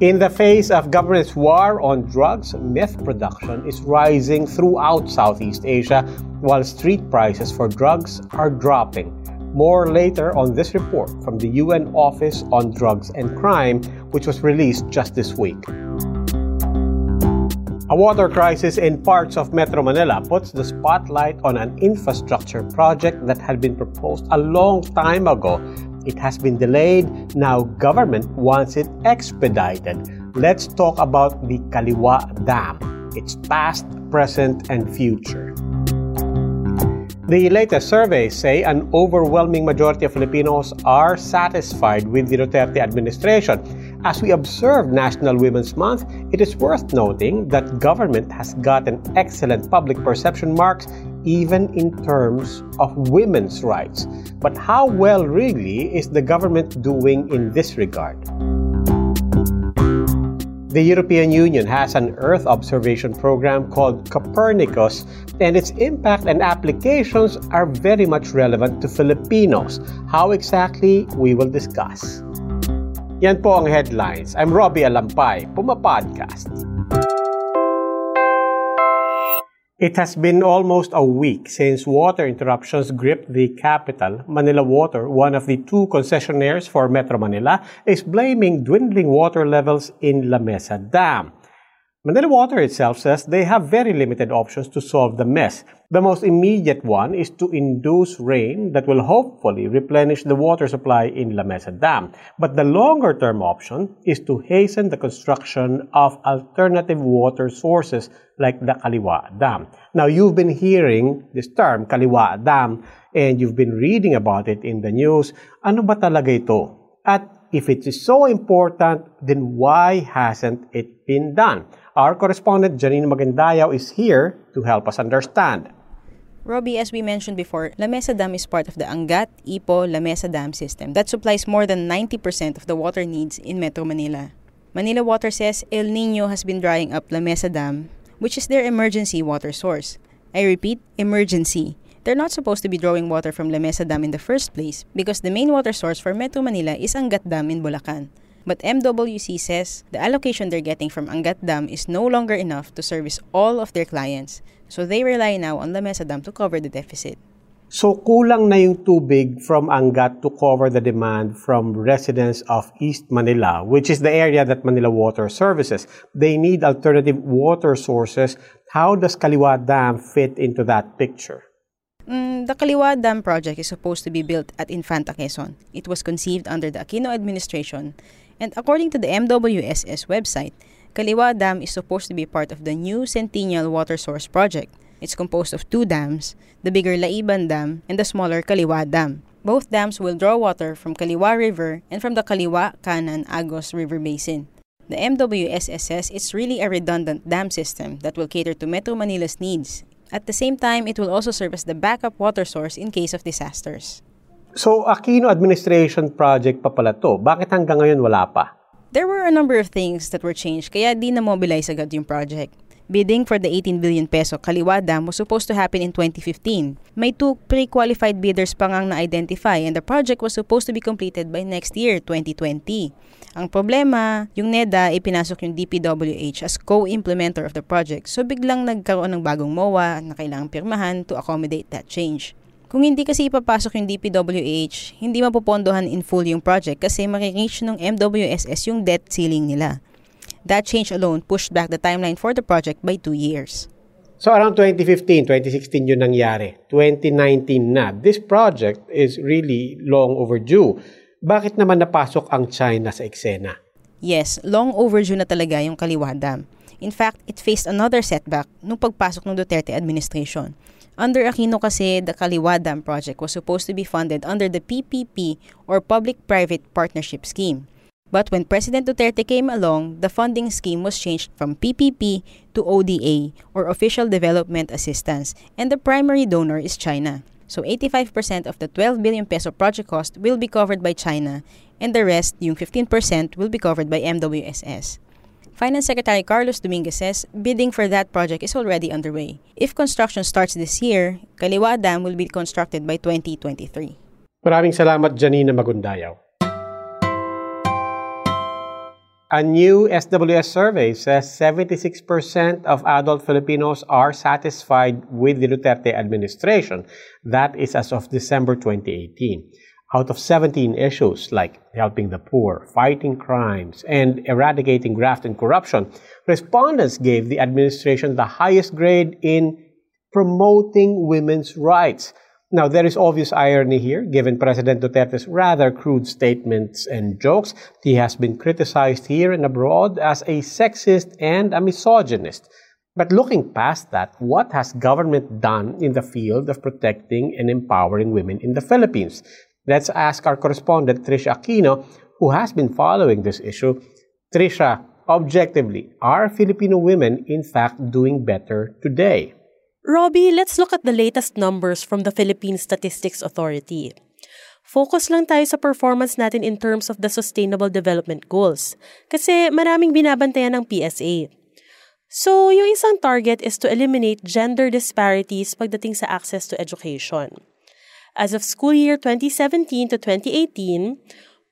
In the face of government's war on drugs, meth production is rising throughout Southeast Asia while street prices for drugs are dropping. More later on this report from the UN Office on Drugs and Crime, which was released just this week. A water crisis in parts of Metro Manila puts the spotlight on an infrastructure project that had been proposed a long time ago. It has been delayed. Now government wants it expedited. Let's talk about the Kaliwa Dam, its past, present, and future. The latest surveys say an overwhelming majority of Filipinos are satisfied with the Duterte administration. As we observe National Women's Month, it is worth noting that government has gotten excellent public perception marks even in terms of women's rights. But how well really is the government doing in this regard? The European Union has an Earth observation program called Copernicus, and its impact and applications are very much relevant to Filipinos. How exactly, we will discuss. Yan po ang headlines. I'm Robbie Alampay, Puma Podcast. It has been almost a week since water interruptions gripped the capital. Manila Water, one of the two concessionaires for Metro Manila, is blaming dwindling water levels in La Mesa Dam. Manila Water itself says they have very limited options to solve the mess. The most immediate one is to induce rain that will hopefully replenish the water supply in La Mesa Dam. But the longer term option is to hasten the construction of alternative water sources like the Kaliwa Dam. Now, you've been hearing this term, Kaliwa Dam, and you've been reading about it in the news. Ano ba talaga ito? At if it is so important, then why hasn't it been done? Our correspondent Janine Magandayaw is here to help us understand. Robbie, as we mentioned before, La Mesa Dam is part of the Angat, Ipo, La Mesa Dam system that supplies more than 90% of the water needs in Metro Manila. Manila Water says El Nino has been drying up La Mesa Dam, which is their emergency water source. I repeat, emergency. They're not supposed to be drawing water from La Mesa Dam in the first place because the main water source for Metro Manila is Angat Dam in Bulacan. But MWC says the allocation they're getting from Angat Dam is no longer enough to service all of their clients, so they rely now on La Mesa Dam to cover the deficit. So kulang na yung tubig from Angat to cover the demand from residents of East Manila, which is the area that Manila Water services. They need alternative water sources. How does Kaliwa Dam fit into that picture? Mm, the Kaliwa Dam project is supposed to be built at Infanta Quezon. It was conceived under the Aquino administration and according to the MWSS website, Kaliwa Dam is supposed to be part of the new Centennial Water Source Project. It's composed of two dams, the bigger Laiban Dam and the smaller Kaliwa Dam. Both dams will draw water from Kaliwa River and from the Kaliwa Kanan Agos River Basin. The MWSS says it's really a redundant dam system that will cater to Metro Manila's needs. At the same time, it will also serve as the backup water source in case of disasters. So, Aquino administration project pa pala to. Bakit hanggang ngayon wala pa? There were a number of things that were changed kaya di na-mobilize agad yung project. Bidding for the 18 billion peso Kaliwa was supposed to happen in 2015. May two pre-qualified bidders pa ngang na-identify and the project was supposed to be completed by next year, 2020. Ang problema, yung NEDA ipinasok yung DPWH as co-implementer of the project so biglang nagkaroon ng bagong MOA na kailangang pirmahan to accommodate that change. Kung hindi kasi ipapasok yung DPWH, hindi mapupondohan in full yung project kasi marireach ng MWSS yung debt ceiling nila. That change alone pushed back the timeline for the project by two years. So around 2015, 2016 yun nangyari. 2019 na. This project is really long overdue. Bakit naman napasok ang China sa eksena? Yes, long overdue na talaga yung Kaliwa Dam. In fact, it faced another setback nung pagpasok ng Duterte administration. Under Aquino kasi, the Kaliwa Dam project was supposed to be funded under the PPP or Public-Private Partnership Scheme. But when President Duterte came along, the funding scheme was changed from PPP to ODA or Official Development Assistance, and the primary donor is China. So 85% of the 12 billion peso project cost will be covered by China, and the rest, yung 15%, will be covered by MWSS. Finance Secretary Carlos Dominguez says bidding for that project is already underway. If construction starts this year, Kaliwa Dam will be constructed by 2023. Maraming salamat, Janina Magundayaw. A new SWS survey says 76% of adult Filipinos are satisfied with the Duterte administration. That is as of December 2018 out of 17 issues like helping the poor, fighting crimes, and eradicating graft and corruption, respondents gave the administration the highest grade in promoting women's rights. Now, there is obvious irony here, given President Duterte's rather crude statements and jokes. He has been criticized here and abroad as a sexist and a misogynist. But looking past that, what has government done in the field of protecting and empowering women in the Philippines? Let's ask our correspondent, Trisha Aquino, who has been following this issue. Trisha, objectively, are Filipino women in fact doing better today? Robbie, let's look at the latest numbers from the Philippine Statistics Authority. Focus lang tayo sa performance natin in terms of the Sustainable Development Goals kasi maraming binabantayan ng PSA. So, yung isang target is to eliminate gender disparities pagdating sa access to education. As of school year 2017 to 2018,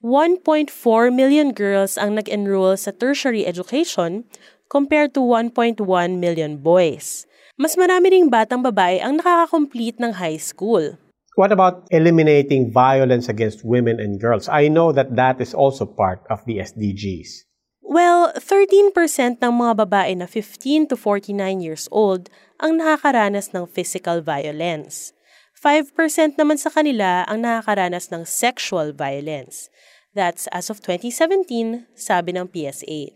1.4 million girls ang nag-enroll sa tertiary education compared to 1.1 million boys. Mas marami ring batang babae ang nakaka-complete ng high school. What about eliminating violence against women and girls? I know that that is also part of the SDGs. Well, 13% ng mga babae na 15 to 49 years old ang nakakaranas ng physical violence. 5% naman sa kanila ang nakakaranas ng sexual violence. That's as of 2017, sabi ng PSA.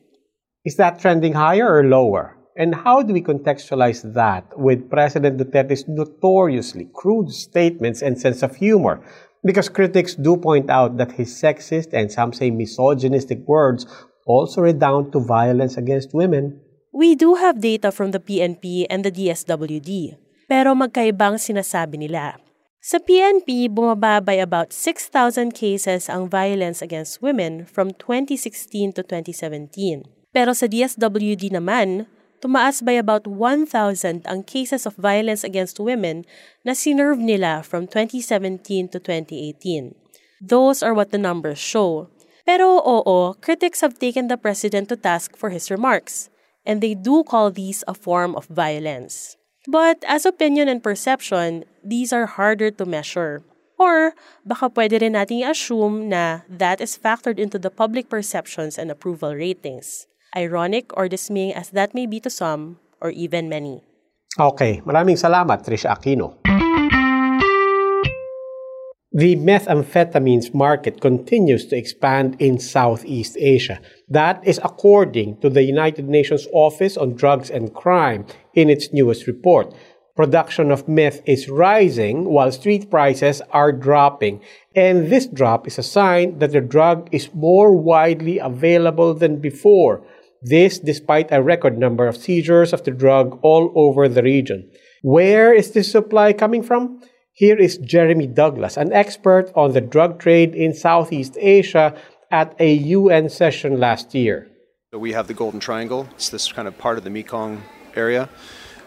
Is that trending higher or lower? And how do we contextualize that with President Duterte's notoriously crude statements and sense of humor? Because critics do point out that his sexist and some say misogynistic words also redound to violence against women. We do have data from the PNP and the DSWD pero magkaibang sinasabi nila. Sa PNP, bumaba by about 6,000 cases ang violence against women from 2016 to 2017. Pero sa DSWD naman, tumaas by about 1,000 ang cases of violence against women na sinerve nila from 2017 to 2018. Those are what the numbers show. Pero oo, critics have taken the president to task for his remarks, and they do call these a form of violence. But as opinion and perception, these are harder to measure. Or baka pwede rin nating assume na that is factored into the public perceptions and approval ratings. Ironic or dismaying as that may be to some, or even many. Okay, maraming salamat, Trisha Aquino. The methamphetamines market continues to expand in Southeast Asia. That is according to the United Nations Office on Drugs and Crime in its newest report. Production of meth is rising while street prices are dropping. And this drop is a sign that the drug is more widely available than before. This despite a record number of seizures of the drug all over the region. Where is this supply coming from? Here is Jeremy Douglas, an expert on the drug trade in Southeast Asia at a UN session last year. So we have the Golden Triangle. It's this kind of part of the Mekong area.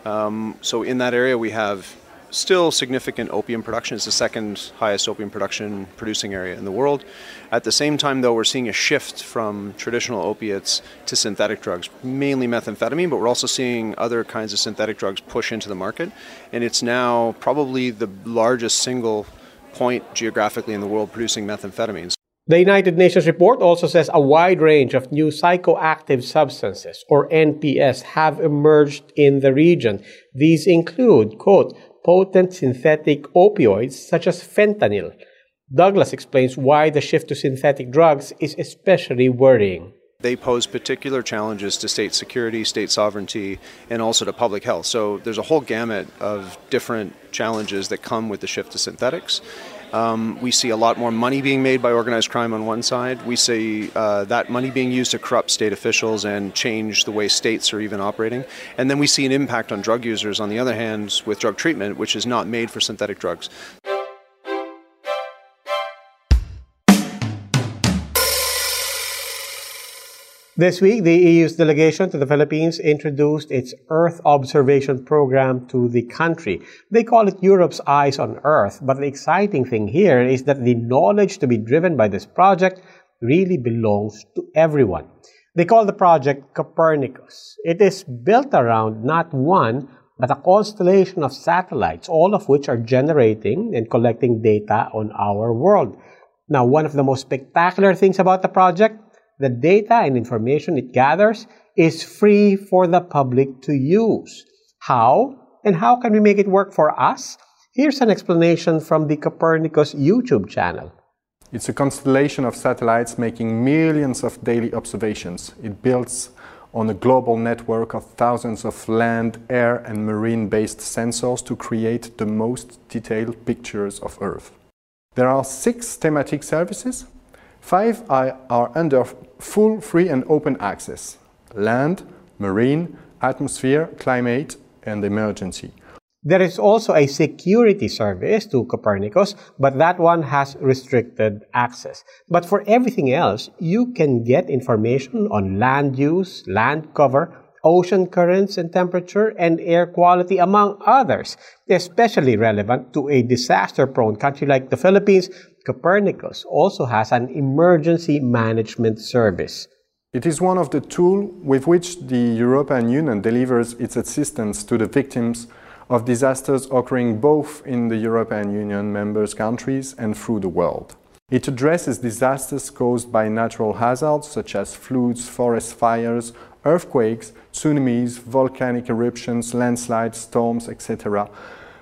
Um, so in that area, we have still significant opium production. It's the second highest opium production producing area in the world. At the same time, though, we're seeing a shift from traditional opiates to synthetic drugs, mainly methamphetamine, but we're also seeing other kinds of synthetic drugs push into the market. And it's now probably the largest single point geographically in the world producing methamphetamines. The United Nations report also says a wide range of new psychoactive substances, or NPS, have emerged in the region. These include, quote, potent synthetic opioids such as fentanyl. Douglas explains why the shift to synthetic drugs is especially worrying. they pose particular challenges to state security, state sovereignty, and also to public health. So there's a whole gamut of different challenges that come with the shift to synthetics. Um, we see a lot more money being made by organized crime on one side. We see uh, that money being used to corrupt state officials and change the way states are even operating. And then we see an impact on drug users, on the other hand, with drug treatment, which is not made for synthetic drugs. This week, the EU's delegation to the Philippines introduced its Earth Observation Program to the country. They call it Europe's Eyes on Earth, but the exciting thing here is that the knowledge to be driven by this project really belongs to everyone. They call the project Copernicus. It is built around not one, but a constellation of satellites, all of which are generating and collecting data on our world. Now, one of the most spectacular things about the project the data and information it gathers is free for the public to use. How? And how can we make it work for us? Here's an explanation from the Copernicus YouTube channel. It's a constellation of satellites making millions of daily observations. It builds on a global network of thousands of land, air, and marine based sensors to create the most detailed pictures of Earth. There are six thematic services Five are, under full, free, and open access land, marine, atmosphere, climate, and emergency. There is also a security service to Copernicus, but that one has restricted access. But for everything else, you can get information on land use, land cover, ocean currents and temperature, and air quality, among others, especially relevant to a disaster prone country like the Philippines Copernicus also has an emergency management service. It is one of the tools with which the European Union delivers its assistance to the victims of disasters occurring both in the European Union members countries and through the world. It addresses disasters caused by natural hazards such as floods, forest fires, earthquakes, tsunamis, volcanic eruptions, landslides, storms, etc.,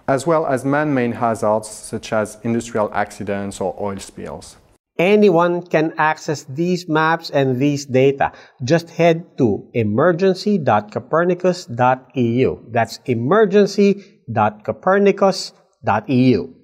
as well as man-made hazards such as industrial accidents or oil spills. Anyone can access these maps and these data. Just head to emergency.copernicus.eu. That's emergency.copernicus.eu.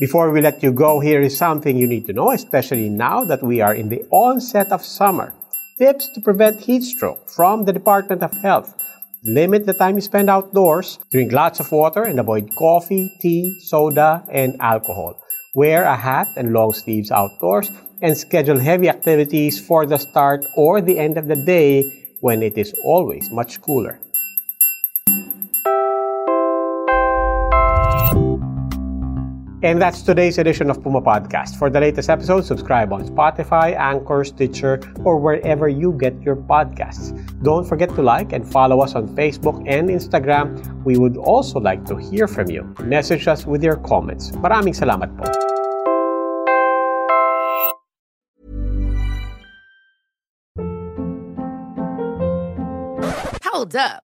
Before we let you go, here is something you need to know, especially now that we are in the onset of summer. Tips to prevent heat stroke from the Department of Health. Limit the time you spend outdoors. Drink lots of water and avoid coffee, tea, soda, and alcohol. Wear a hat and long sleeves outdoors and schedule heavy activities for the start or the end of the day when it is always much cooler. And that's today's edition of Puma Podcast. For the latest episode, subscribe on Spotify, Anchor, Stitcher, or wherever you get your podcasts. Don't forget to like and follow us on Facebook and Instagram. We would also like to hear from you. Message us with your comments. Maraming salamat po. Hold up.